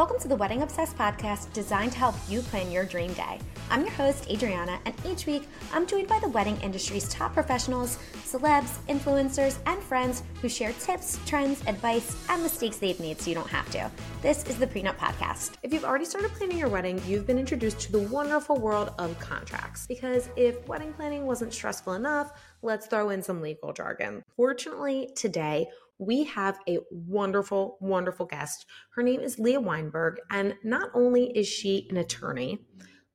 Welcome to the Wedding Obsessed podcast designed to help you plan your dream day. I'm your host, Adriana, and each week I'm joined by the wedding industry's top professionals, celebs, influencers, and friends who share tips, trends, advice, and mistakes they've made so you don't have to. This is the Prenup Podcast. If you've already started planning your wedding, you've been introduced to the wonderful world of contracts. Because if wedding planning wasn't stressful enough, let's throw in some legal jargon. Fortunately, today, we have a wonderful, wonderful guest. Her name is Leah Weinberg, and not only is she an attorney,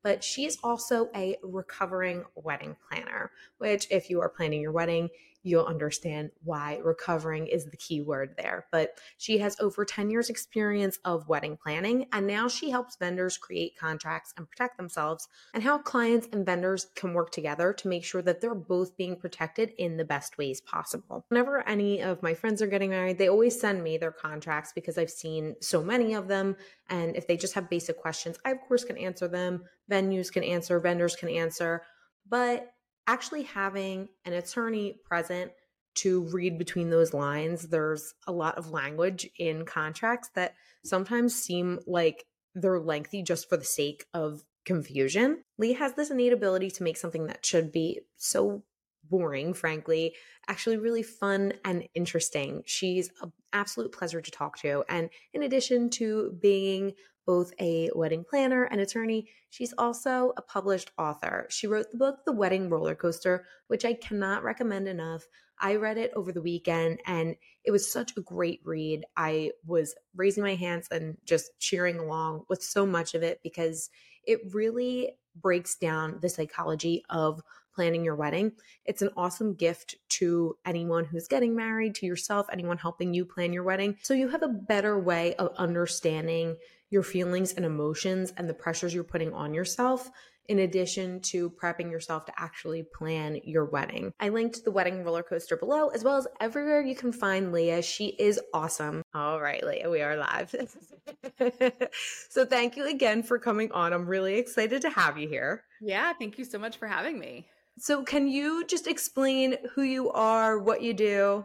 but she is also a recovering wedding planner, which, if you are planning your wedding, you'll understand why recovering is the key word there. But she has over 10 years experience of wedding planning and now she helps vendors create contracts and protect themselves and how clients and vendors can work together to make sure that they're both being protected in the best ways possible. Whenever any of my friends are getting married, they always send me their contracts because I've seen so many of them and if they just have basic questions, I of course can answer them, venues can answer, vendors can answer, but actually having an attorney present to read between those lines, there's a lot of language in contracts that sometimes seem like they're lengthy just for the sake of confusion. Leah has this innate ability to make something that should be so boring, frankly, actually really fun and interesting. She's an absolute pleasure to talk to. And in addition to being both a wedding planner and attorney, she's also a published author. She wrote the book The Wedding Roller Coaster, which I cannot recommend enough. I read it over the weekend and it was such a great read. I was raising my hands and just cheering along with so much of it because it really breaks down the psychology of planning your wedding. It's an awesome gift to anyone who's getting married, to yourself, anyone helping you plan your wedding. So you have a better way of understanding your feelings and emotions and the pressures you're putting on yourself in addition to prepping yourself to actually plan your wedding. I linked the wedding roller coaster below, as well as everywhere you can find Leah. She is awesome. All right, Leah, we are live. so thank you again for coming on. I'm really excited to have you here. Yeah, thank you so much for having me. So, can you just explain who you are, what you do?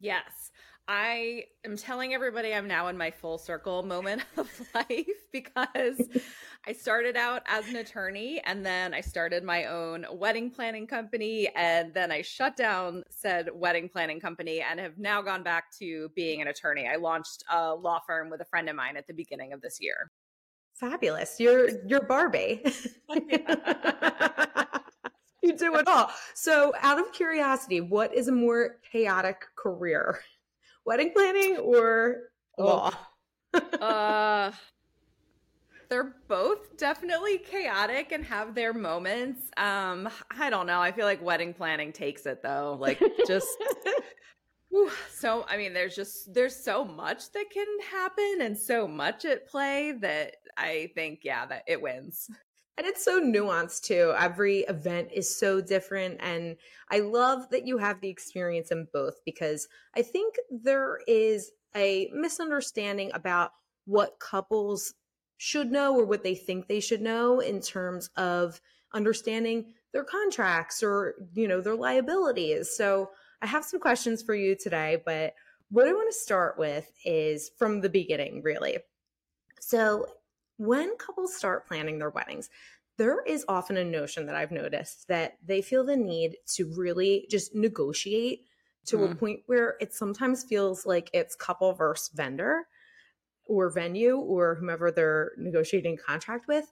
Yes. I am telling everybody I'm now in my full circle moment of life because I started out as an attorney and then I started my own wedding planning company and then I shut down said wedding planning company and have now gone back to being an attorney. I launched a law firm with a friend of mine at the beginning of this year. Fabulous. You're you're Barbie. you do it all. So, out of curiosity, what is a more chaotic career? Wedding planning or law? uh, they're both definitely chaotic and have their moments. Um, I don't know. I feel like wedding planning takes it though. Like just whew, so I mean there's just there's so much that can happen and so much at play that I think yeah that it wins. And it's so nuanced too. Every event is so different. And I love that you have the experience in both because I think there is a misunderstanding about what couples should know or what they think they should know in terms of understanding their contracts or, you know, their liabilities. So I have some questions for you today, but what I want to start with is from the beginning, really. So, when couples start planning their weddings, there is often a notion that I've noticed that they feel the need to really just negotiate to mm. a point where it sometimes feels like it's couple versus vendor or venue or whomever they're negotiating contract with.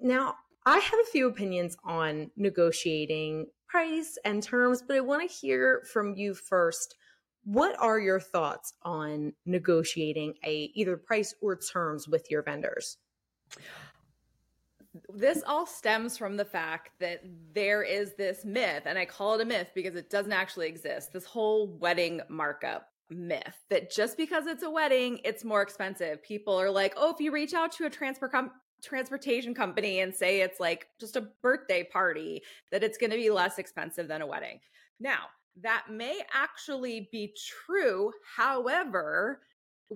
Now, I have a few opinions on negotiating price and terms, but I want to hear from you first what are your thoughts on negotiating a either price or terms with your vendors this all stems from the fact that there is this myth and i call it a myth because it doesn't actually exist this whole wedding markup myth that just because it's a wedding it's more expensive people are like oh if you reach out to a transfer transportation company and say it's like just a birthday party that it's going to be less expensive than a wedding now that may actually be true. However,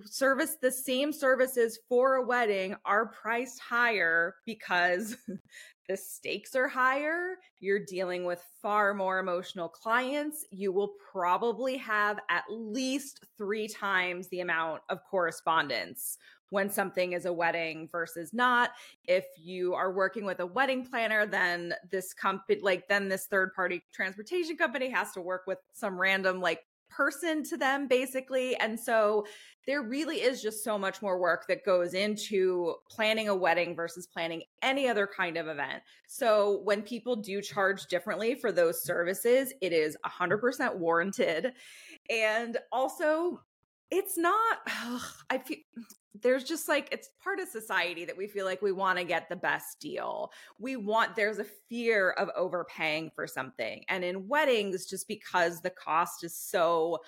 service the same services for a wedding are priced higher because the stakes are higher. You're dealing with far more emotional clients. You will probably have at least three times the amount of correspondence when something is a wedding versus not. If you are working with a wedding planner, then this company, like, then this third party transportation company has to work with some random, like, person to them basically and so there really is just so much more work that goes into planning a wedding versus planning any other kind of event. So when people do charge differently for those services it is 100% warranted. And also it's not ugh, i feel there's just like it's part of society that we feel like we want to get the best deal. We want there's a fear of overpaying for something. And in weddings just because the cost is so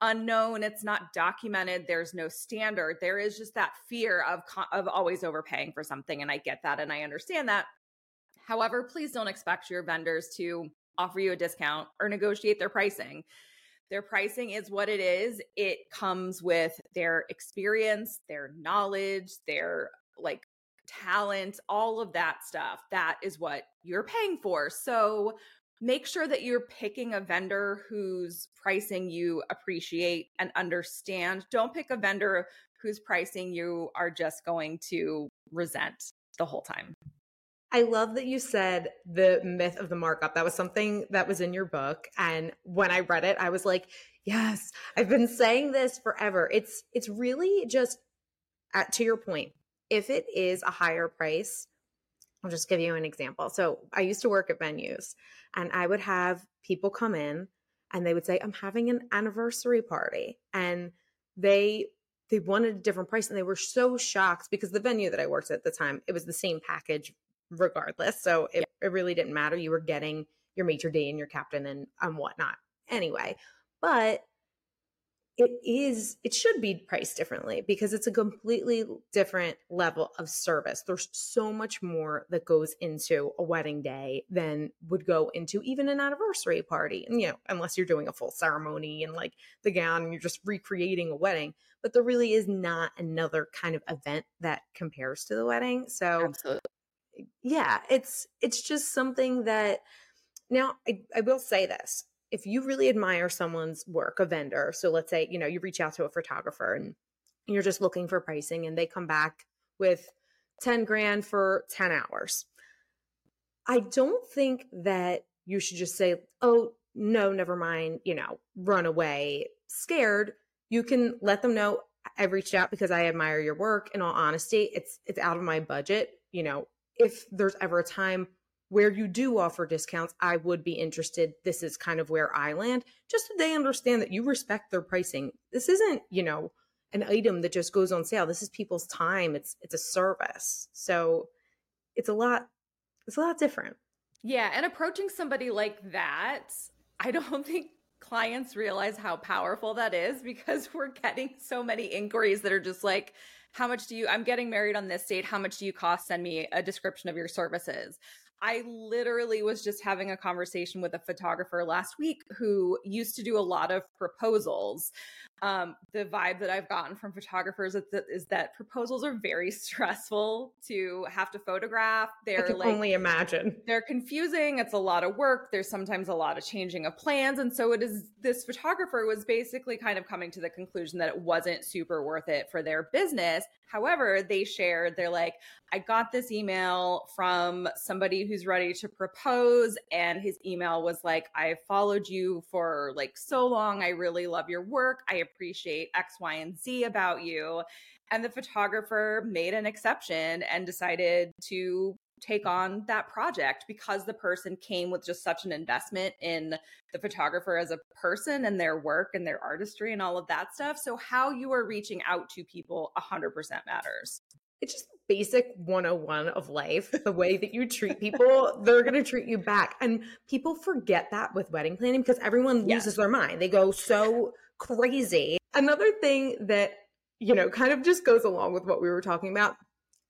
unknown, it's not documented, there's no standard. There is just that fear of of always overpaying for something and I get that and I understand that. However, please don't expect your vendors to offer you a discount or negotiate their pricing their pricing is what it is. It comes with their experience, their knowledge, their like talent, all of that stuff. That is what you're paying for. So make sure that you're picking a vendor whose pricing you appreciate and understand. Don't pick a vendor whose pricing you are just going to resent the whole time. I love that you said the myth of the markup. That was something that was in your book and when I read it I was like, yes, I've been saying this forever. It's it's really just at to your point. If it is a higher price, I'll just give you an example. So, I used to work at venues and I would have people come in and they would say, "I'm having an anniversary party." And they they wanted a different price and they were so shocked because the venue that I worked at the time, it was the same package regardless. So it, it really didn't matter. You were getting your maître d' and your captain and and whatnot anyway. But it is it should be priced differently because it's a completely different level of service there's so much more that goes into a wedding day than would go into even an anniversary party and you know unless you're doing a full ceremony and like the gown and you're just recreating a wedding but there really is not another kind of event that compares to the wedding so Absolutely yeah, it's it's just something that now I, I will say this. If you really admire someone's work, a vendor, so let's say, you know, you reach out to a photographer and you're just looking for pricing and they come back with 10 grand for 10 hours. I don't think that you should just say, oh, no, never mind, you know, run away scared. You can let them know I've reached out because I admire your work. In all honesty, it's it's out of my budget. You know, if there's ever a time where you do offer discounts, I would be interested. This is kind of where I land, just so they understand that you respect their pricing. This isn't, you know, an item that just goes on sale. This is people's time. It's it's a service. So it's a lot it's a lot different. Yeah, and approaching somebody like that, I don't think clients realize how powerful that is because we're getting so many inquiries that are just like how much do you i'm getting married on this date how much do you cost send me a description of your services I literally was just having a conversation with a photographer last week who used to do a lot of proposals. Um, the vibe that I've gotten from photographers is that, is that proposals are very stressful to have to photograph. They're like, only imagine. They're confusing. It's a lot of work. There's sometimes a lot of changing of plans. And so it is this photographer was basically kind of coming to the conclusion that it wasn't super worth it for their business. However, they shared, they're like, I got this email from somebody who's ready to propose. And his email was like, I followed you for like so long. I really love your work. I appreciate X, Y, and Z about you. And the photographer made an exception and decided to take on that project because the person came with just such an investment in the photographer as a person and their work and their artistry and all of that stuff. So, how you are reaching out to people 100% matters. It's just basic 101 of life. The way that you treat people, they're going to treat you back. And people forget that with wedding planning because everyone loses yes. their mind. They go so crazy. Another thing that, you know, kind of just goes along with what we were talking about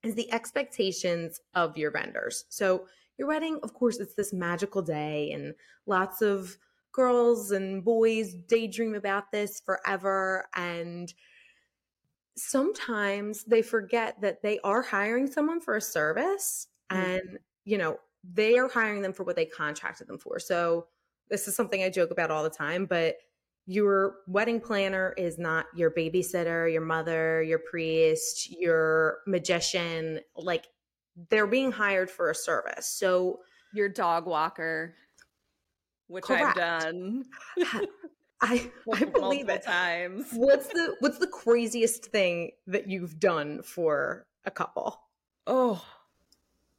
is the expectations of your vendors. So, your wedding, of course, it's this magical day, and lots of girls and boys daydream about this forever. And sometimes they forget that they are hiring someone for a service mm-hmm. and, you know, they are hiring them for what they contracted them for. So, this is something I joke about all the time, but your wedding planner is not your babysitter, your mother, your priest, your magician. Like they're being hired for a service. So your dog walker, which correct. I've done. I, I believe it times. What's the what's the craziest thing that you've done for a couple? Oh,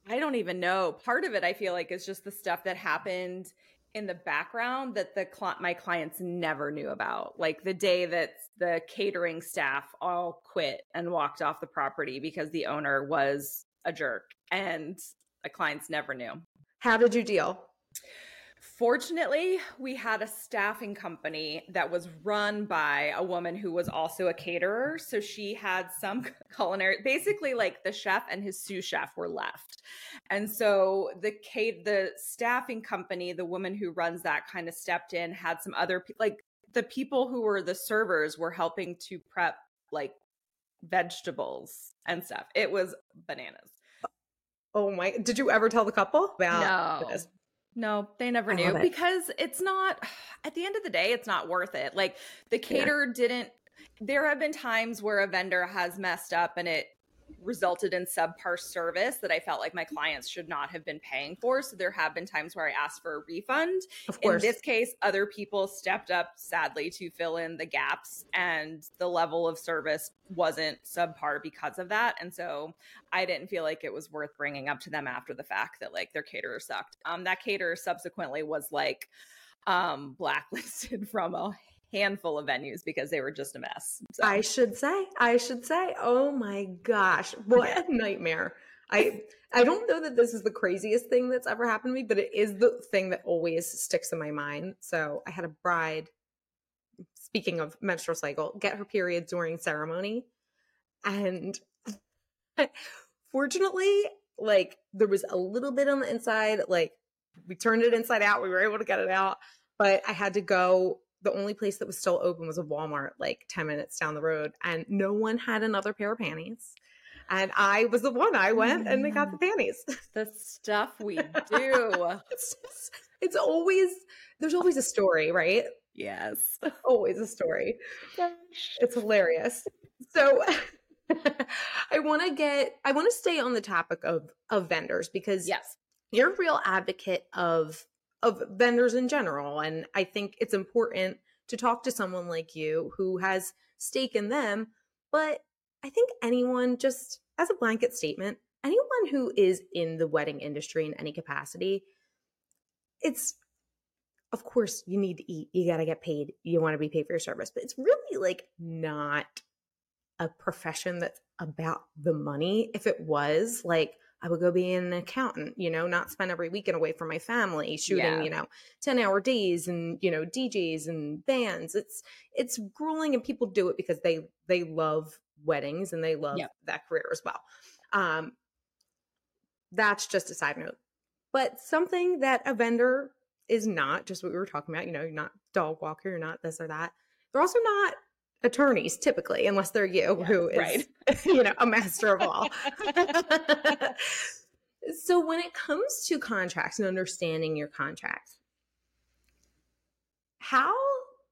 I don't even know. Part of it I feel like is just the stuff that happened in the background that the cl- my clients never knew about. Like the day that the catering staff all quit and walked off the property because the owner was a jerk and the clients never knew. How did you deal Fortunately, we had a staffing company that was run by a woman who was also a caterer. So she had some culinary, basically like the chef and his sous chef were left. And so the Kate, the staffing company, the woman who runs that kind of stepped in, had some other, like the people who were the servers were helping to prep like vegetables and stuff. It was bananas. Oh my, did you ever tell the couple about no. this? No, they never knew it. because it's not at the end of the day, it's not worth it. Like the caterer yeah. didn't there have been times where a vendor has messed up and it resulted in subpar service that I felt like my clients should not have been paying for. So there have been times where I asked for a refund. Of course. In this case, other people stepped up sadly to fill in the gaps and the level of service wasn't subpar because of that. And so I didn't feel like it was worth bringing up to them after the fact that like their caterer sucked. Um that caterer subsequently was like um blacklisted from a handful of venues because they were just a mess. So. I should say, I should say, oh my gosh, what yeah. a nightmare. I I don't know that this is the craziest thing that's ever happened to me, but it is the thing that always sticks in my mind. So I had a bride, speaking of menstrual cycle, get her period during ceremony. And fortunately, like there was a little bit on the inside, like we turned it inside out, we were able to get it out, but I had to go the only place that was still open was a Walmart like 10 minutes down the road and no one had another pair of panties. And I was the one. I went and they got the mm. panties. The stuff we do. it's, it's always there's always a story, right? Yes. Always a story. It's hilarious. So I want to get I want to stay on the topic of of vendors because yes, you're a real advocate of of vendors in general. And I think it's important to talk to someone like you who has stake in them. But I think anyone, just as a blanket statement, anyone who is in the wedding industry in any capacity, it's of course you need to eat, you got to get paid, you want to be paid for your service, but it's really like not a profession that's about the money. If it was like, I would go be an accountant, you know, not spend every weekend away from my family shooting, yeah. you know, 10 hour days and, you know, DJs and bands. It's, it's grueling and people do it because they, they love weddings and they love yep. that career as well. Um, that's just a side note. But something that a vendor is not, just what we were talking about, you know, you're not dog walker, you're not this or that. They're also not attorneys typically unless they're you yeah, who is right. you know a master of all. So when it comes to contracts and understanding your contracts how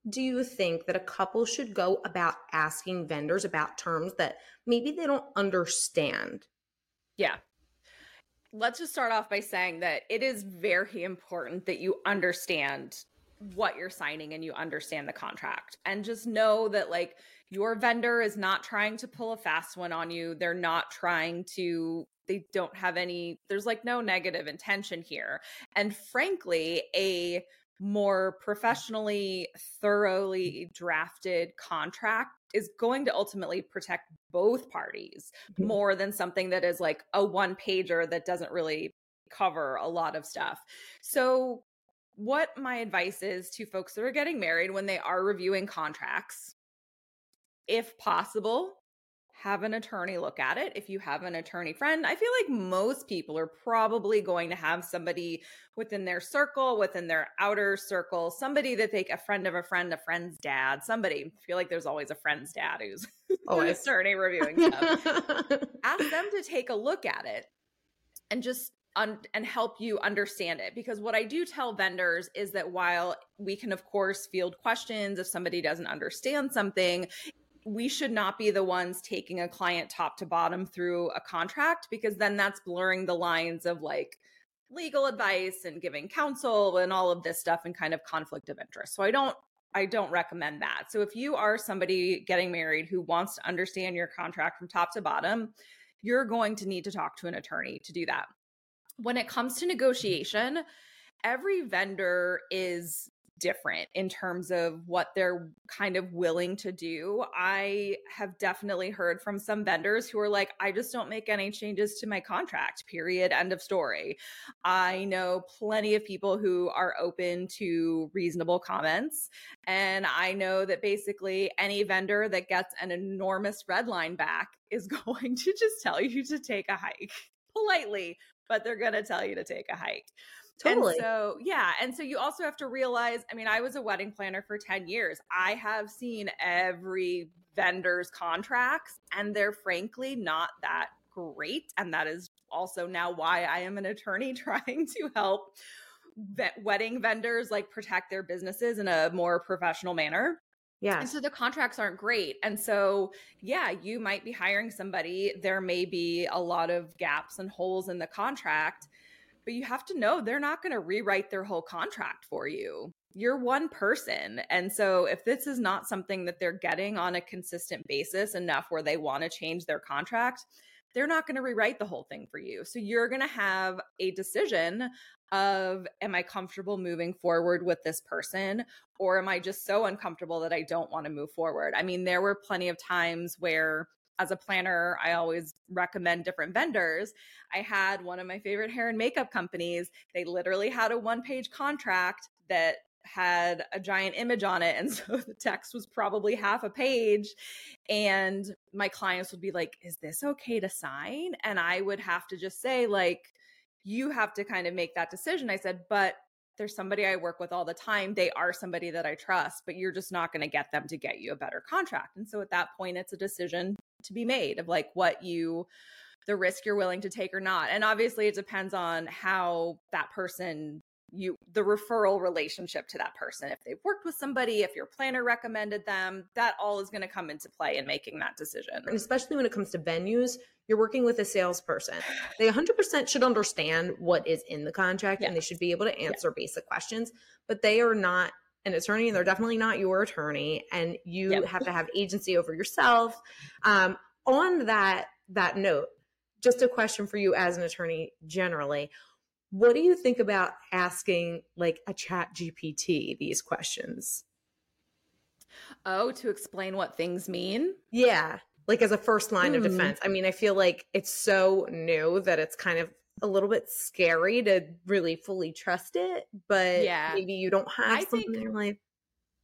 do you think that a couple should go about asking vendors about terms that maybe they don't understand? Yeah. Let's just start off by saying that it is very important that you understand what you're signing and you understand the contract. And just know that like your vendor is not trying to pull a fast one on you. They're not trying to they don't have any there's like no negative intention here. And frankly a more professionally thoroughly drafted contract is going to ultimately protect both parties mm-hmm. more than something that is like a one pager that doesn't really cover a lot of stuff. So what my advice is to folks that are getting married when they are reviewing contracts. If possible, have an attorney look at it. If you have an attorney friend, I feel like most people are probably going to have somebody within their circle, within their outer circle, somebody that they a friend of a friend, a friend's dad, somebody. I feel like there's always a friend's dad who's an attorney reviewing stuff. Ask them to take a look at it and just un- and help you understand it because what I do tell vendors is that while we can of course field questions if somebody doesn't understand something we should not be the ones taking a client top to bottom through a contract because then that's blurring the lines of like legal advice and giving counsel and all of this stuff and kind of conflict of interest. So I don't I don't recommend that. So if you are somebody getting married who wants to understand your contract from top to bottom, you're going to need to talk to an attorney to do that. When it comes to negotiation, every vendor is different in terms of what they're kind of willing to do. I have definitely heard from some vendors who are like, I just don't make any changes to my contract, period, end of story. I know plenty of people who are open to reasonable comments. And I know that basically any vendor that gets an enormous red line back is going to just tell you to take a hike politely, but they're going to tell you to take a hike. Totally. And so, yeah. And so you also have to realize I mean, I was a wedding planner for 10 years. I have seen every vendor's contracts, and they're frankly not that great. And that is also now why I am an attorney trying to help vet- wedding vendors like protect their businesses in a more professional manner. Yeah. And so the contracts aren't great. And so, yeah, you might be hiring somebody. There may be a lot of gaps and holes in the contract but you have to know they're not going to rewrite their whole contract for you. You're one person. And so if this is not something that they're getting on a consistent basis enough where they want to change their contract, they're not going to rewrite the whole thing for you. So you're going to have a decision of am I comfortable moving forward with this person or am I just so uncomfortable that I don't want to move forward? I mean, there were plenty of times where as a planner, I always recommend different vendors. I had one of my favorite hair and makeup companies. They literally had a one page contract that had a giant image on it. And so the text was probably half a page. And my clients would be like, Is this okay to sign? And I would have to just say, like, you have to kind of make that decision. I said, but there's somebody I work with all the time. They are somebody that I trust, but you're just not going to get them to get you a better contract. And so at that point, it's a decision to be made of like what you the risk you're willing to take or not and obviously it depends on how that person you the referral relationship to that person if they've worked with somebody if your planner recommended them that all is going to come into play in making that decision and especially when it comes to venues you're working with a salesperson they 100% should understand what is in the contract yeah. and they should be able to answer yeah. basic questions but they are not an attorney and they're definitely not your attorney and you yep. have to have agency over yourself um, on that that note just a question for you as an attorney generally what do you think about asking like a chat gpt these questions oh to explain what things mean yeah like as a first line mm. of defense i mean i feel like it's so new that it's kind of a little bit scary to really fully trust it, but yeah. maybe you don't have I something think, in your life.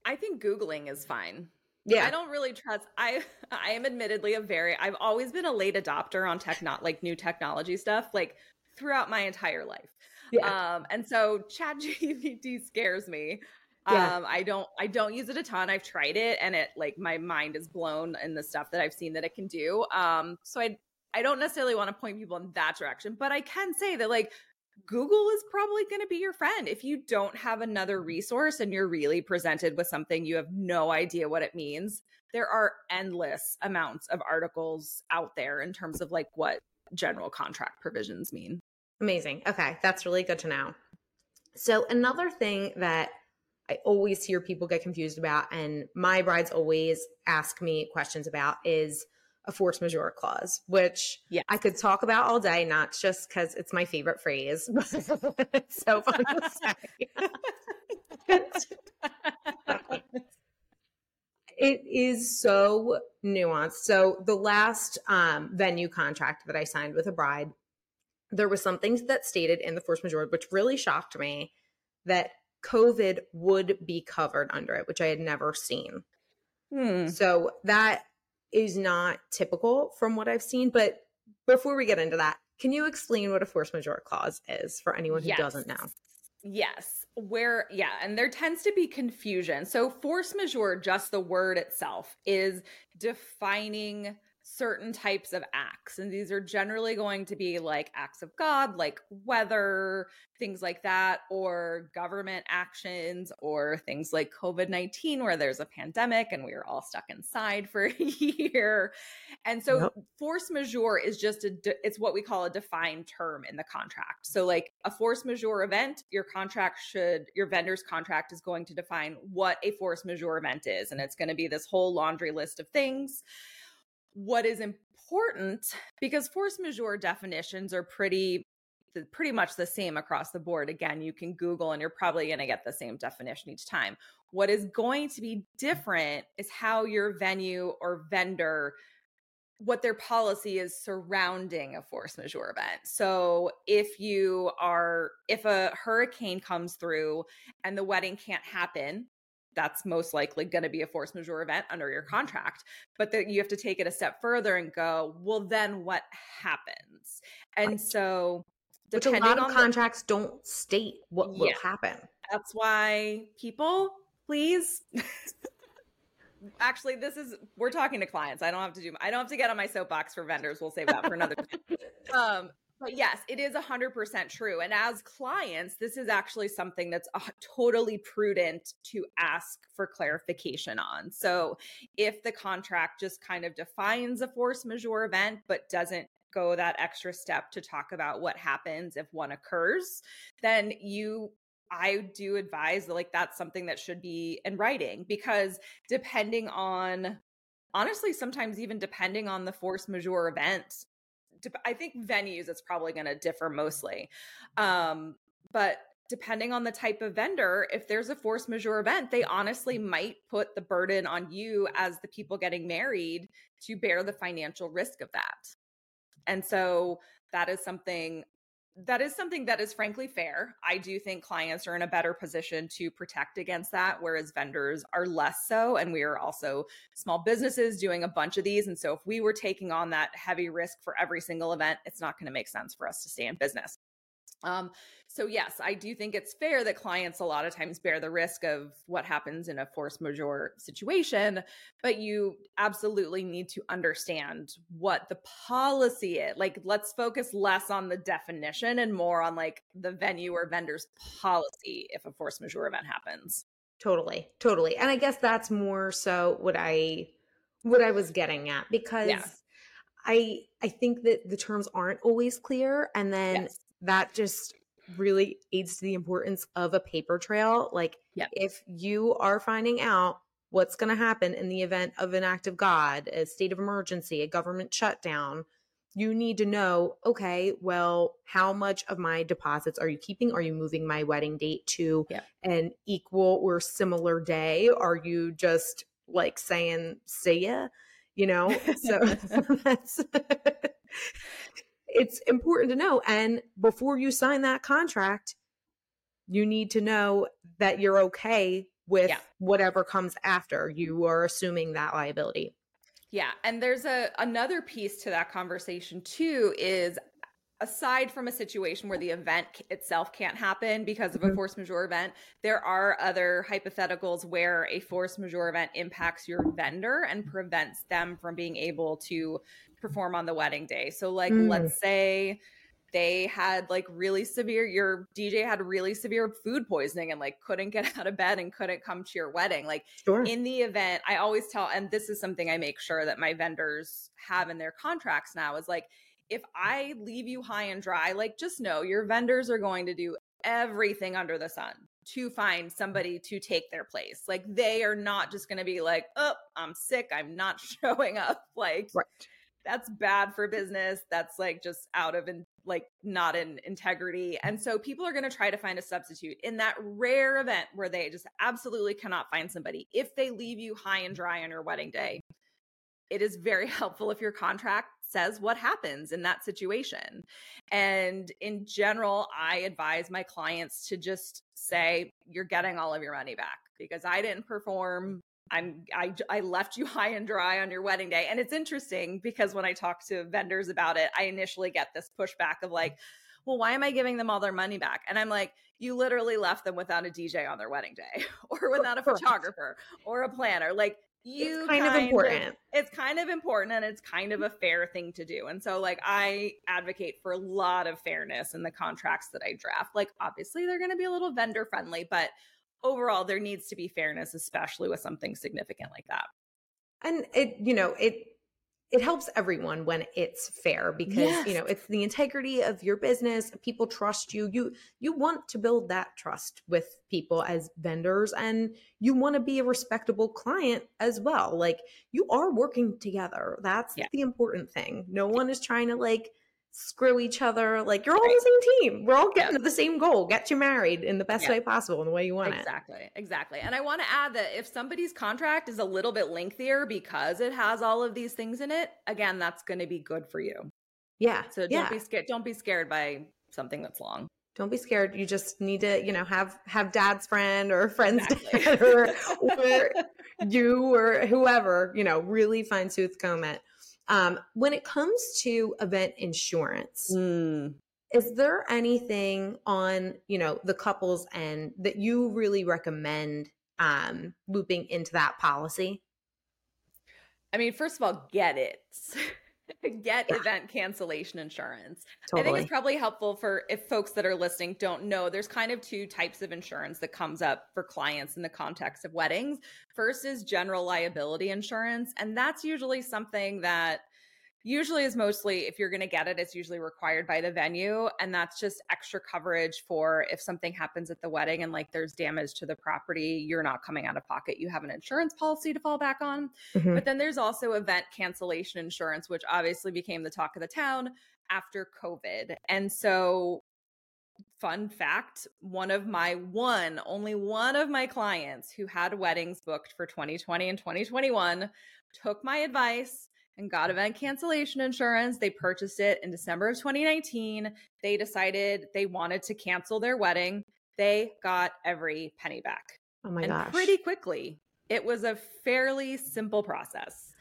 I think Googling is fine. Yeah. I don't really trust I I am admittedly a very I've always been a late adopter on tech not like new technology stuff, like throughout my entire life. Yeah. Um and so chat GPT scares me. Yeah. Um I don't I don't use it a ton. I've tried it and it like my mind is blown in the stuff that I've seen that it can do. Um so I I don't necessarily want to point people in that direction, but I can say that like Google is probably going to be your friend. If you don't have another resource and you're really presented with something you have no idea what it means, there are endless amounts of articles out there in terms of like what general contract provisions mean. Amazing. Okay, that's really good to know. So, another thing that I always hear people get confused about, and my brides always ask me questions about, is a force majeure clause, which yes. I could talk about all day, not just because it's my favorite phrase. it's so fun to say. it is so nuanced. So the last um, venue contract that I signed with a bride, there was something that stated in the force majeure, which really shocked me, that COVID would be covered under it, which I had never seen. Hmm. So that is not typical from what I've seen. But before we get into that, can you explain what a force majeure clause is for anyone who yes. doesn't know? Yes. Where, yeah, and there tends to be confusion. So, force majeure, just the word itself, is defining certain types of acts. And these are generally going to be like acts of God, like weather, things like that, or government actions, or things like COVID 19, where there's a pandemic and we are all stuck inside for a year. And so yep. force majeure is just a, it's what we call a defined term in the contract. So, like a force majeure event, your contract should, your vendor's contract is going to define what a force majeure event is. And it's going to be this whole laundry list of things what is important because force majeure definitions are pretty pretty much the same across the board again you can google and you're probably going to get the same definition each time what is going to be different is how your venue or vendor what their policy is surrounding a force majeure event. So if you are if a hurricane comes through and the wedding can't happen that's most likely going to be a force majeure event under your contract. But that you have to take it a step further and go, well, then what happens? And right. so, which a lot of contracts the, don't state what yeah, will happen. That's why people, please. Actually, this is we're talking to clients. I don't have to do. I don't have to get on my soapbox for vendors. We'll save that for another time. Um, but yes, it is 100% true. And as clients, this is actually something that's totally prudent to ask for clarification on. So if the contract just kind of defines a force majeure event, but doesn't go that extra step to talk about what happens if one occurs, then you I do advise like that's something that should be in writing because depending on honestly sometimes even depending on the force majeure event I think venues it's probably going to differ mostly. Um, but depending on the type of vendor, if there's a force majeure event, they honestly might put the burden on you as the people getting married to bear the financial risk of that. And so that is something that is something that is frankly fair. I do think clients are in a better position to protect against that, whereas vendors are less so. And we are also small businesses doing a bunch of these. And so if we were taking on that heavy risk for every single event, it's not going to make sense for us to stay in business. Um, so yes, I do think it's fair that clients a lot of times bear the risk of what happens in a force majeure situation, but you absolutely need to understand what the policy is. Like, let's focus less on the definition and more on like the venue or vendor's policy if a force majeure event happens. Totally, totally. And I guess that's more so what I what I was getting at because yeah. I I think that the terms aren't always clear and then yes that just really aids to the importance of a paper trail. Like, yep. if you are finding out what's going to happen in the event of an act of God, a state of emergency, a government shutdown, you need to know okay, well, how much of my deposits are you keeping? Are you moving my wedding date to yep. an equal or similar day? Are you just like saying, see ya? You know, so that's it's important to know. And before you sign that contract, you need to know that you're okay with yeah. whatever comes after. You are assuming that liability. Yeah, and there's a another piece to that conversation too is aside from a situation where the event itself can't happen because of a mm-hmm. force majeure event, there are other hypotheticals where a force majeure event impacts your vendor and prevents them from being able to perform on the wedding day. So like mm. let's say they had like really severe your DJ had really severe food poisoning and like couldn't get out of bed and couldn't come to your wedding. Like sure. in the event, I always tell and this is something I make sure that my vendors have in their contracts now is like if I leave you high and dry, like just know your vendors are going to do everything under the sun to find somebody to take their place. Like they are not just going to be like, "Oh, I'm sick, I'm not showing up." Like right that's bad for business that's like just out of in, like not in integrity and so people are going to try to find a substitute in that rare event where they just absolutely cannot find somebody. If they leave you high and dry on your wedding day it is very helpful if your contract says what happens in that situation. And in general i advise my clients to just say you're getting all of your money back because i didn't perform I'm I I left you high and dry on your wedding day. And it's interesting because when I talk to vendors about it, I initially get this pushback of like, well, why am I giving them all their money back? And I'm like, you literally left them without a DJ on their wedding day or without a photographer or a planner. Like you it's kind, kind of important. Of, it's kind of important and it's kind of a fair thing to do. And so like I advocate for a lot of fairness in the contracts that I draft. Like obviously they're going to be a little vendor friendly, but overall there needs to be fairness especially with something significant like that. And it you know, it it helps everyone when it's fair because yes. you know it's the integrity of your business people trust you you you want to build that trust with people as vendors and you want to be a respectable client as well like you are working together that's yeah. the important thing no one is trying to like screw each other. Like you're all right. on the same team. We're all getting to the same goal. Get you married in the best way possible in the way you want exactly. it. Exactly. Exactly. And I want to add that if somebody's contract is a little bit lengthier because it has all of these things in it, again, that's going to be good for you. Yeah. So don't yeah. be scared. Don't be scared by something that's long. Don't be scared. You just need to, you know, have have dad's friend or friend's exactly. dad or, or you or whoever, you know, really fine tooth comb it um, when it comes to event insurance, mm. is there anything on you know the couple's end that you really recommend um, looping into that policy? I mean, first of all, get it. get yeah. event cancellation insurance. Totally. I think it's probably helpful for if folks that are listening don't know, there's kind of two types of insurance that comes up for clients in the context of weddings. First is general liability insurance, and that's usually something that usually is mostly if you're going to get it it's usually required by the venue and that's just extra coverage for if something happens at the wedding and like there's damage to the property you're not coming out of pocket you have an insurance policy to fall back on mm-hmm. but then there's also event cancellation insurance which obviously became the talk of the town after covid and so fun fact one of my one only one of my clients who had weddings booked for 2020 and 2021 took my advice and got event cancellation insurance. They purchased it in December of 2019. They decided they wanted to cancel their wedding. They got every penny back. Oh my and gosh. Pretty quickly. It was a fairly simple process.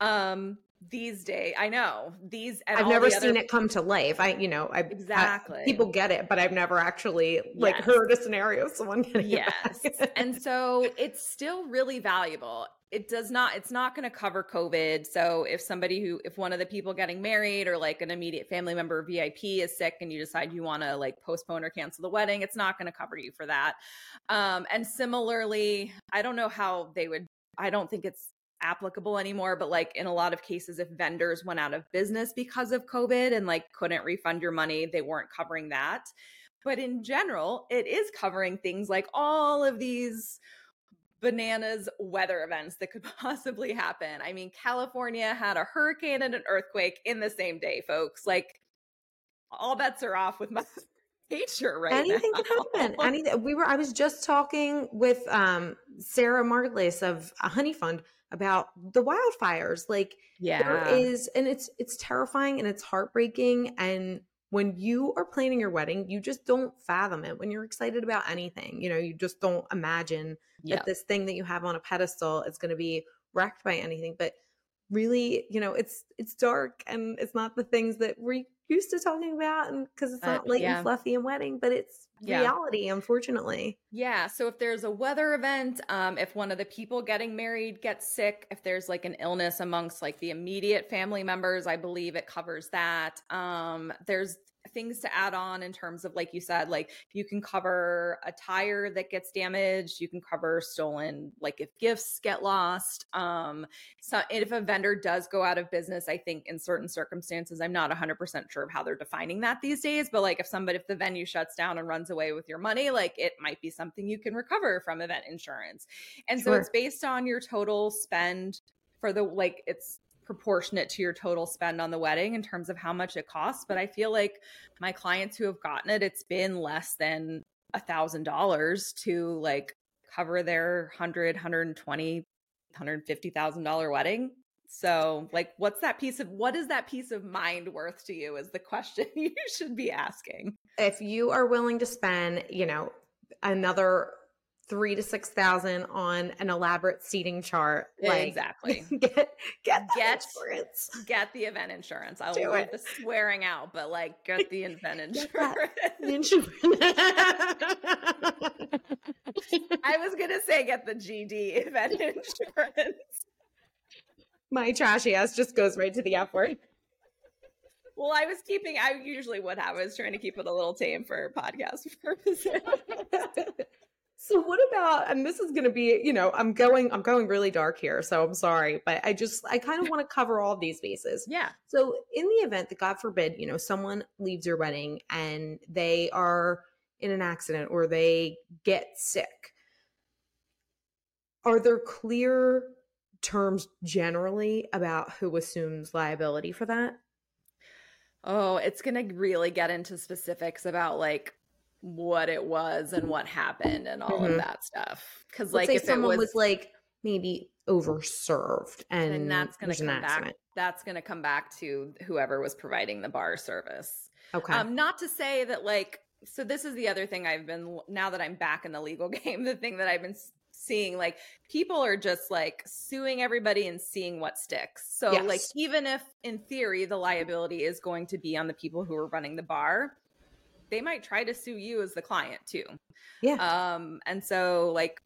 Um, these days, I know these. I've never seen it come to life. I, you know, I exactly I, people get it, but I've never actually like yes. heard a scenario of someone getting yes. and so it's still really valuable it does not it's not going to cover covid so if somebody who if one of the people getting married or like an immediate family member vip is sick and you decide you want to like postpone or cancel the wedding it's not going to cover you for that um and similarly i don't know how they would i don't think it's applicable anymore but like in a lot of cases if vendors went out of business because of covid and like couldn't refund your money they weren't covering that but in general it is covering things like all of these bananas weather events that could possibly happen. I mean, California had a hurricane and an earthquake in the same day, folks. Like all bets are off with my nature right Anything now. can happen. Anything. We were. I was just talking with um, Sara Margulis of a Honeyfund about the wildfires. Like, yeah, there is, and it's it's terrifying and it's heartbreaking and when you are planning your wedding, you just don't fathom it. When you're excited about anything, you know, you just don't imagine that this thing that you have on a pedestal is going to be wrecked by anything. But really, you know, it's it's dark and it's not the things that we're used to talking about, and because it's not light yeah. and fluffy and wedding, but it's yeah. reality, unfortunately. Yeah. So if there's a weather event, um, if one of the people getting married gets sick, if there's like an illness amongst like the immediate family members, I believe it covers that. Um, there's things to add on in terms of like you said like you can cover a tire that gets damaged you can cover stolen like if gifts get lost um so if a vendor does go out of business i think in certain circumstances i'm not 100% sure of how they're defining that these days but like if somebody if the venue shuts down and runs away with your money like it might be something you can recover from event insurance and sure. so it's based on your total spend for the like it's proportionate to your total spend on the wedding in terms of how much it costs. But I feel like my clients who have gotten it, it's been less than a thousand dollars to like cover their hundred, hundred and twenty, hundred fifty thousand dollar wedding. So, like, what's that peace of what is that peace of mind worth to you? Is the question you should be asking. If you are willing to spend, you know, another three to six thousand on an elaborate seating chart. Like, exactly. Get get get insurance. Get the event insurance. I'll Do leave the swearing out, but like get the event insurance. Insurance. I was gonna say get the GD event insurance. My trashy ass just goes right to the F word. Well, I was keeping. I usually would have. I was trying to keep it a little tame for podcast purposes. So what about and this is going to be you know i'm going i'm going really dark here so i'm sorry but i just i kind of want to cover all these bases yeah. so in the event that god forbid you know someone leaves your wedding and they are in an accident or they get sick are there clear terms generally about who assumes liability for that Oh, it's gonna really get into specifics about like what it was and what happened and all Mhm. of that stuff. Because like if someone was, was, like maybe overserved and, and that's there's an come back. accident. That's gonna come back to whoever was providing the bar service. okay Um, not to say that like so this is the other thing I've been now that I'm back in the legal game, the thing that I've been seeing like people are just like suing everybody and seeing what sticks. So like even if in theory the liability is going to be on the people who are running the bar, they might try to sue you as the client too. yeah Um and so like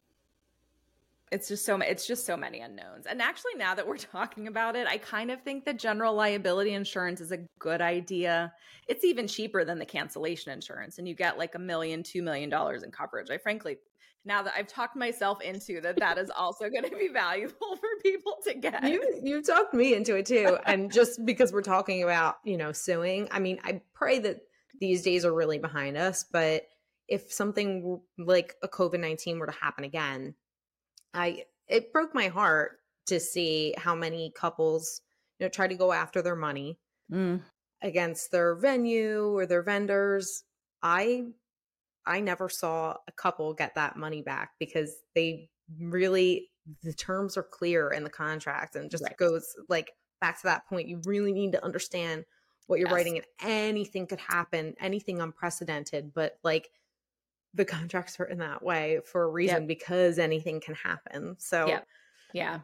it's just so it's just so many unknowns. And actually now that we're talking about it, I kind of think that general liability insurance is a good idea. It's even cheaper than the cancellation insurance and you get like a million, two million dollars in coverage. I frankly now that I've talked myself into that that is also going to be valuable for people to get. you you talked me into it too and just because we're talking about you know suing i mean i pray that these days are really behind us but if something like a covid-19 were to happen again i it broke my heart to see how many couples you know try to go after their money Mm. against their venue or their vendors i i never saw a couple get that money back because they really the terms are clear in the contract and just Right. goes like back to that point you really need to understand what you're Yes. writing and anything could happen anything unprecedented but like the contract's written that way for a reason because anything can happen so Yep. Yeah.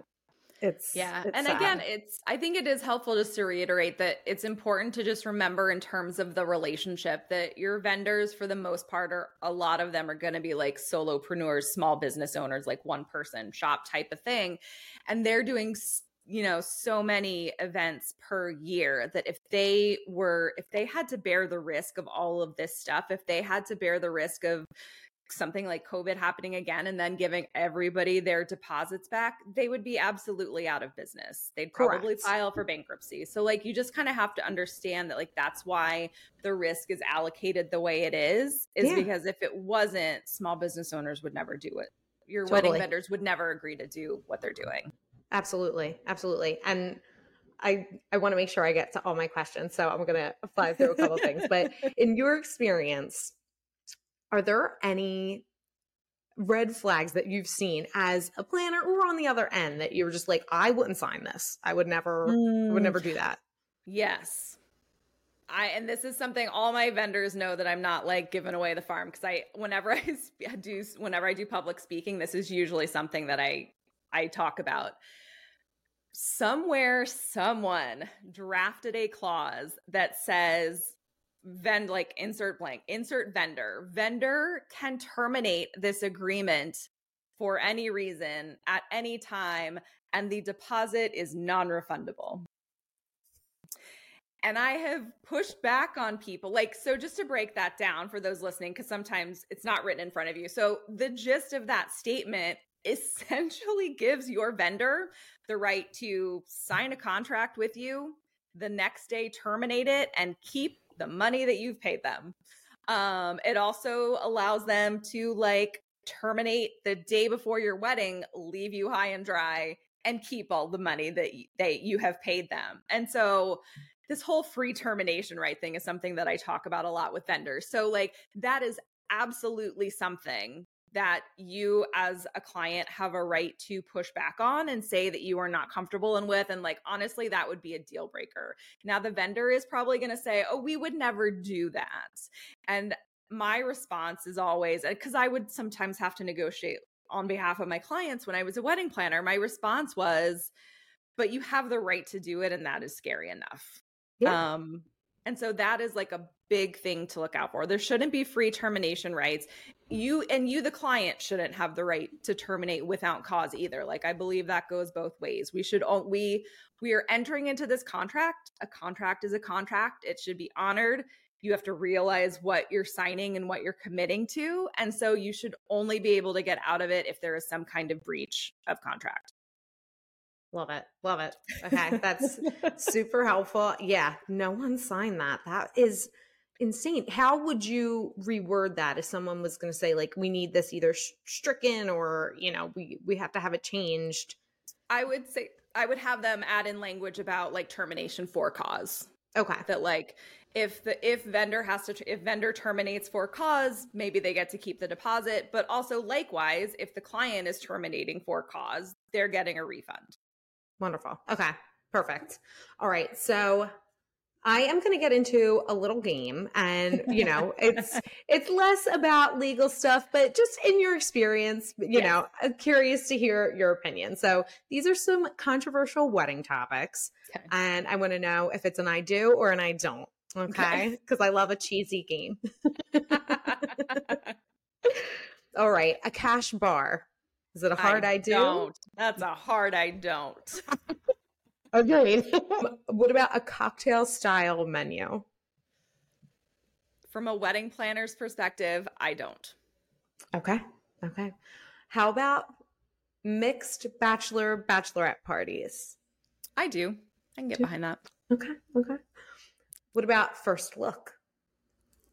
it's Yeah. it's and sad. again, it's I think it is helpful just to reiterate that it's important to just remember in terms of the relationship that your vendors for the most part are a lot of them are going to be like solopreneurs, small business owners, like one person shop type of thing, and they're doing s- you know so many events per year that if they were if they had to bear the risk of all of this stuff if they had to bear the risk of something like COVID happening again and then giving everybody their deposits back, they would be absolutely out of business. They'd probably Correct. file for bankruptcy. So, like, you just kind of have to understand that, like, that's why the risk is allocated the way it is, is Yeah. because if it wasn't, small business owners would never do it. Your Totally. wedding vendors would never agree to do what they're doing. Absolutely, absolutely. And I I want to make sure I get to all my questions, so I'm going to fly through a couple things. But in your experience, are there any red flags that you've seen as a planner or on the other end that you're just like, I wouldn't sign this. I would never, I Mm. would never do that. Yes. I and this is something all my vendors know that I'm not like giving away the farm because I whenever I do whenever I do public speaking this is usually something that I I talk about. Somewhere someone drafted a clause that says vend like insert blank insert vendor vendor can terminate this agreement for any reason at any time and the deposit is non-refundable and I have pushed back on people. Like, so just to break that down for those listening, because sometimes it's not written in front of you. So, the gist of that statement essentially gives your vendor the right to sign a contract with you, the next day terminate it, and keep the money that you've paid them. Um, it also allows them to like terminate the day before your wedding, leave you high and dry, and keep all the money that y- that you have paid them. And so this whole free termination right thing is something that I talk about a lot with vendors. So like that is absolutely something that you as a client have a right to push back on and say that you are not comfortable and with and like honestly that would be a deal breaker. Now the vendor is probably going to say, "Oh, we would never do that." And my response is always because I would sometimes have to negotiate on behalf of my clients when I was a wedding planner, my response was, but you have the right to do it and that is scary enough. Yeah. Um and so that is like a big thing to look out for. There shouldn't be free termination rights. You and you, the client, shouldn't have the right to terminate without cause either. Like I believe that goes both ways. We should all we we are entering into this contract. A contract is a contract. It should be honored. You have to realize what you're signing and what you're committing to. And so you should only be able to get out of it if there is some kind of breach of contract. Love it. Love it. Okay. That's super helpful. Yeah. No one signed that. That is insane. How would you reword that if someone was going to say, like, we need this either stricken or, you know, we, we have to have it changed? I would say, I would have them add in language about like termination for cause. Okay. That like if the if vendor has to if vendor terminates for cause, maybe they get to keep the deposit, but also likewise, if the client is terminating for cause, they're getting a refund. Wonderful. Okay. Perfect. All right. So I am going to get into a little game and you know it's it's less about legal stuff but just in your experience you yes. know I'm curious to hear your opinion. So these are some controversial wedding topics okay. and I want to know if it's an I do or an I don't. Okay? Because okay. I love a cheesy game. All right, a cash bar. Is it a hard I, I do? Don't. That's a hard I don't. Okay. what about a cocktail style menu? From a wedding planner's perspective, I don't. Okay. Okay. How about mixed bachelor bachelorette parties? I do. I can get do. behind that. Okay. Okay. What about first look?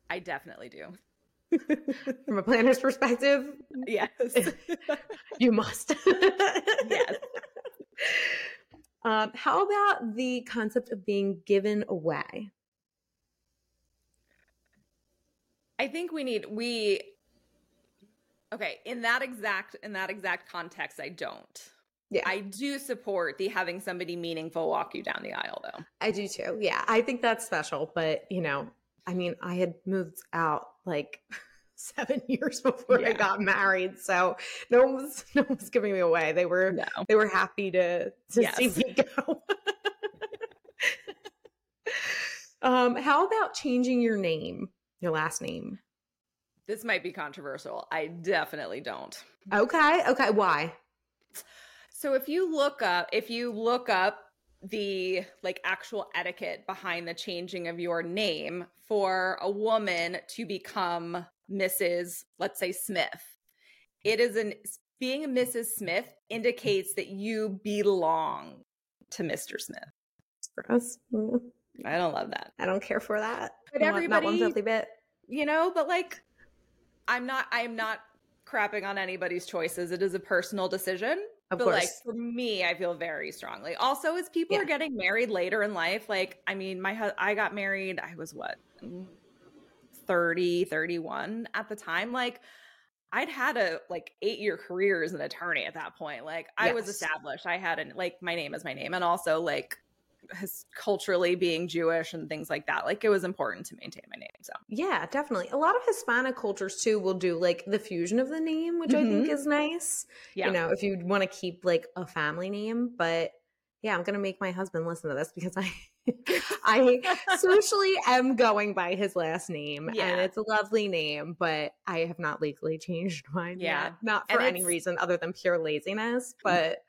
I definitely do. From a planner's perspective, yes, you must. yes. Um, how about the concept of being given away? I think we need we okay in that exact in that exact context. I don't. Yeah. I do support the having somebody meaningful walk you down the aisle though. I do too. Yeah. I think that's special, but you know, I mean, I had moved out like seven years before yeah. I got married. So no one was no one was giving me away. They were no. they were happy to to yes. see me go. um, how about changing your name, your last name? This might be controversial. I definitely don't. Okay. Okay. Why? So if you look up if you look up the like actual etiquette behind the changing of your name for a woman to become Mrs. let's say Smith. Mm. It is an being a Mrs. Smith indicates that you belong to Mr. Smith. Gross. Mm. I don't love that. I don't care for that. But everybody, not one filthy bit. You know, but like, I'm not. I'm not crapping on anybody's choices. It is a personal decision. Of but course. like for me, I feel very strongly. Also, as people yeah. are getting married later in life, like I mean, my I got married. I was what mm, 30, 31 at the time. Like I'd had a like eight year career as an attorney at that point. Like I yes. was established. I had an like my name is my name, and also like his culturally being Jewish and things like that. Like it was important to maintain my name. So yeah, definitely. A lot of Hispanic cultures too will do like the fusion of the name, which mm-hmm. I think is nice. Yeah. You know, if you want to keep like a family name, but yeah, I'm gonna make my husband listen to this because I I socially am going by his last name yeah. and it's a lovely name, but I have not legally changed mine. Yeah. Yet. Not for any reason other than pure laziness, mm. but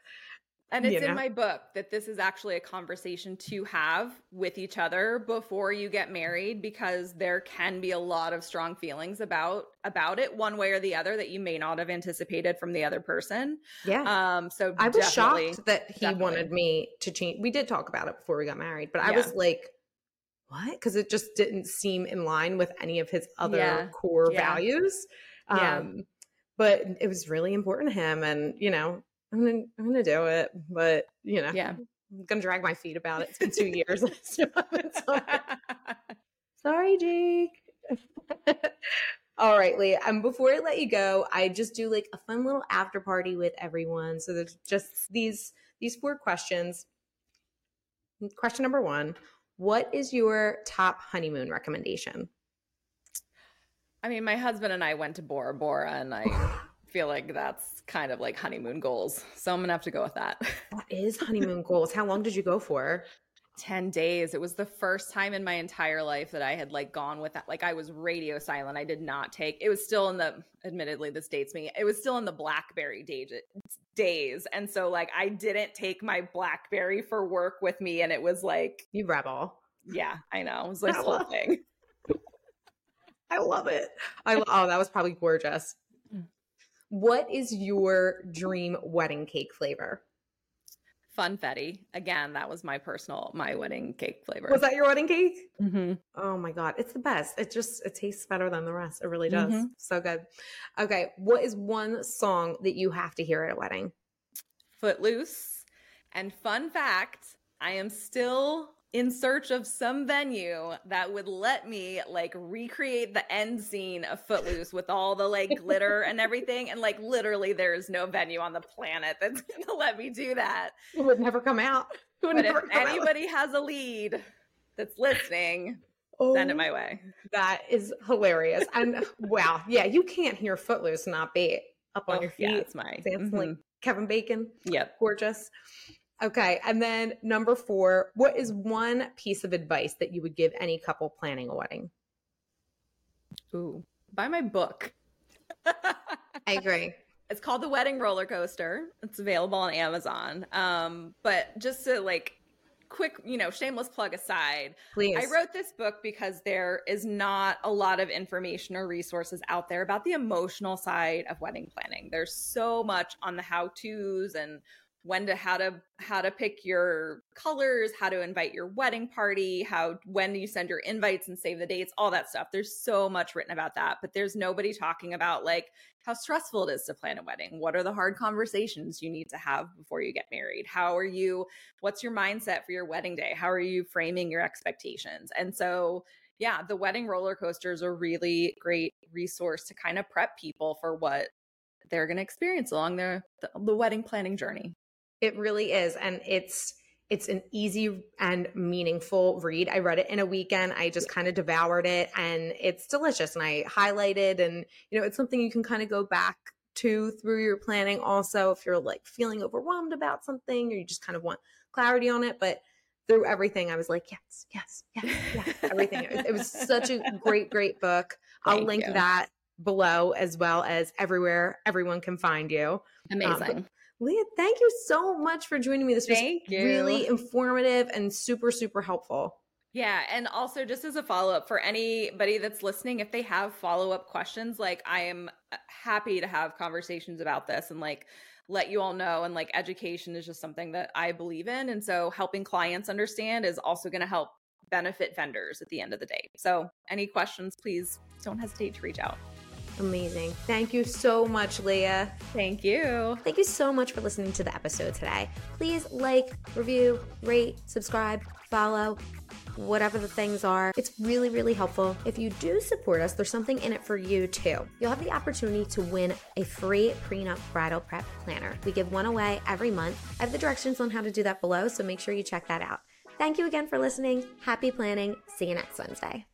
and it's in my book that this is actually a conversation to have with each other before you get married because there can be a lot of strong feelings about about it one way or the other that you may not have anticipated from the other person. Yeah. Um so I was shocked that he definitely. wanted me to change. We did talk about it before we got married, but I yeah. was like what? Because it just didn't seem in line with any of his other yeah. core yeah. values. Um, but it was really important to him and you know I'm gonna I'm gonna do it, but you know, yeah, I'm gonna drag my feet about it. It's been two years. Sorry, Jake. All right, Lee. And um, before I let you go, I just do like a fun little after party with everyone. So there's just these these four questions. Question number one: What is your top honeymoon recommendation? I mean, my husband and I went to Bora Bora, and I feel like that's kind of like honeymoon goals. So I'm gonna have to go with that. What is honeymoon goals? How long did you go for? 10 days. It was the first time in my entire life that I had like gone with that. Like I was radio silent. I did not take it was still in the admittedly this dates me. It was still in the Blackberry days days. And so like I didn't take my Blackberry for work with me and it was like You rebel. Yeah, I know. It was like whole thing. I love it. I oh, that was probably gorgeous. What is your dream wedding cake flavor? funfetti. Again, that was my personal my wedding cake flavor. Was that your wedding cake? Mm-hmm. Oh my god, it's the best. It just it tastes better than the rest. It really does. Mm-hmm. So good. Okay, what is one song that you have to hear at a wedding? Footloose. And fun fact, I am still in search of some venue that would let me like recreate the end scene of Footloose with all the like glitter and everything. And like literally, there is no venue on the planet that's gonna let me do that. It would never come out. but if anybody out. has a lead that's listening, oh, send it oh, my way. That is hilarious. And wow, yeah, you can't hear Footloose not be up on oh, your feet. Yeah, it's my dancing mm-hmm. like Kevin Bacon. Yep, gorgeous. Okay. And then number four, what is one piece of advice that you would give any couple planning a wedding? Ooh, buy my book. I agree. It's called The Wedding Roller Coaster. It's available on Amazon. Um, but just to like quick, you know, shameless plug aside, please. I wrote this book because there is not a lot of information or resources out there about the emotional side of wedding planning. There's so much on the how-tos and when to how to how to pick your colors how to invite your wedding party how when you send your invites and save the dates all that stuff. There's so much written about that but there's nobody talking about like how stressful it is to plan a wedding. What are the hard conversations you need to have before you get married? How are you what's your mindset for your wedding day? How are you framing your expectations? And so yeah the wedding roller coaster is a really great resource to kind of prep people for what they're going to experience along their the, the wedding planning journey it really is. And it's, it's an easy and meaningful read. I read it in a weekend. I just kind of devoured it and it's delicious. And I highlighted and, you know, it's something you can kind of go back to through your planning also if you're like feeling overwhelmed about something or you just kind of want clarity on it. But through everything, I was like, yes, yes, yes, yes, everything. it, was, it was such a great, great book. I'll link you. that below as well as everywhere everyone can find you. Um, Amazing. Um, Leah, thank you so much for joining me. This was thank you. really informative and super, super helpful. Yeah. And also, just as a follow up for anybody that's listening, if they have follow up questions, like I am uh, happy to have conversations about this and like let you all know. And like education is just something that I believe in. And so helping clients understand is also going to help benefit vendors at the end of the day. So, any questions, please don't hesitate to reach out. Amazing. Thank you so much, Leah. Thank you. Thank you so much for listening to the episode today. Please like, review, rate, subscribe, follow, whatever the things are. It's really, really helpful. If you do support us, there's something in it for you too. You'll have the opportunity to win a free prenup bridal prep planner. We give one away every month. I have the directions on how to do that below, so make sure you check that out. Thank you again for listening. Happy planning. See you next Wednesday.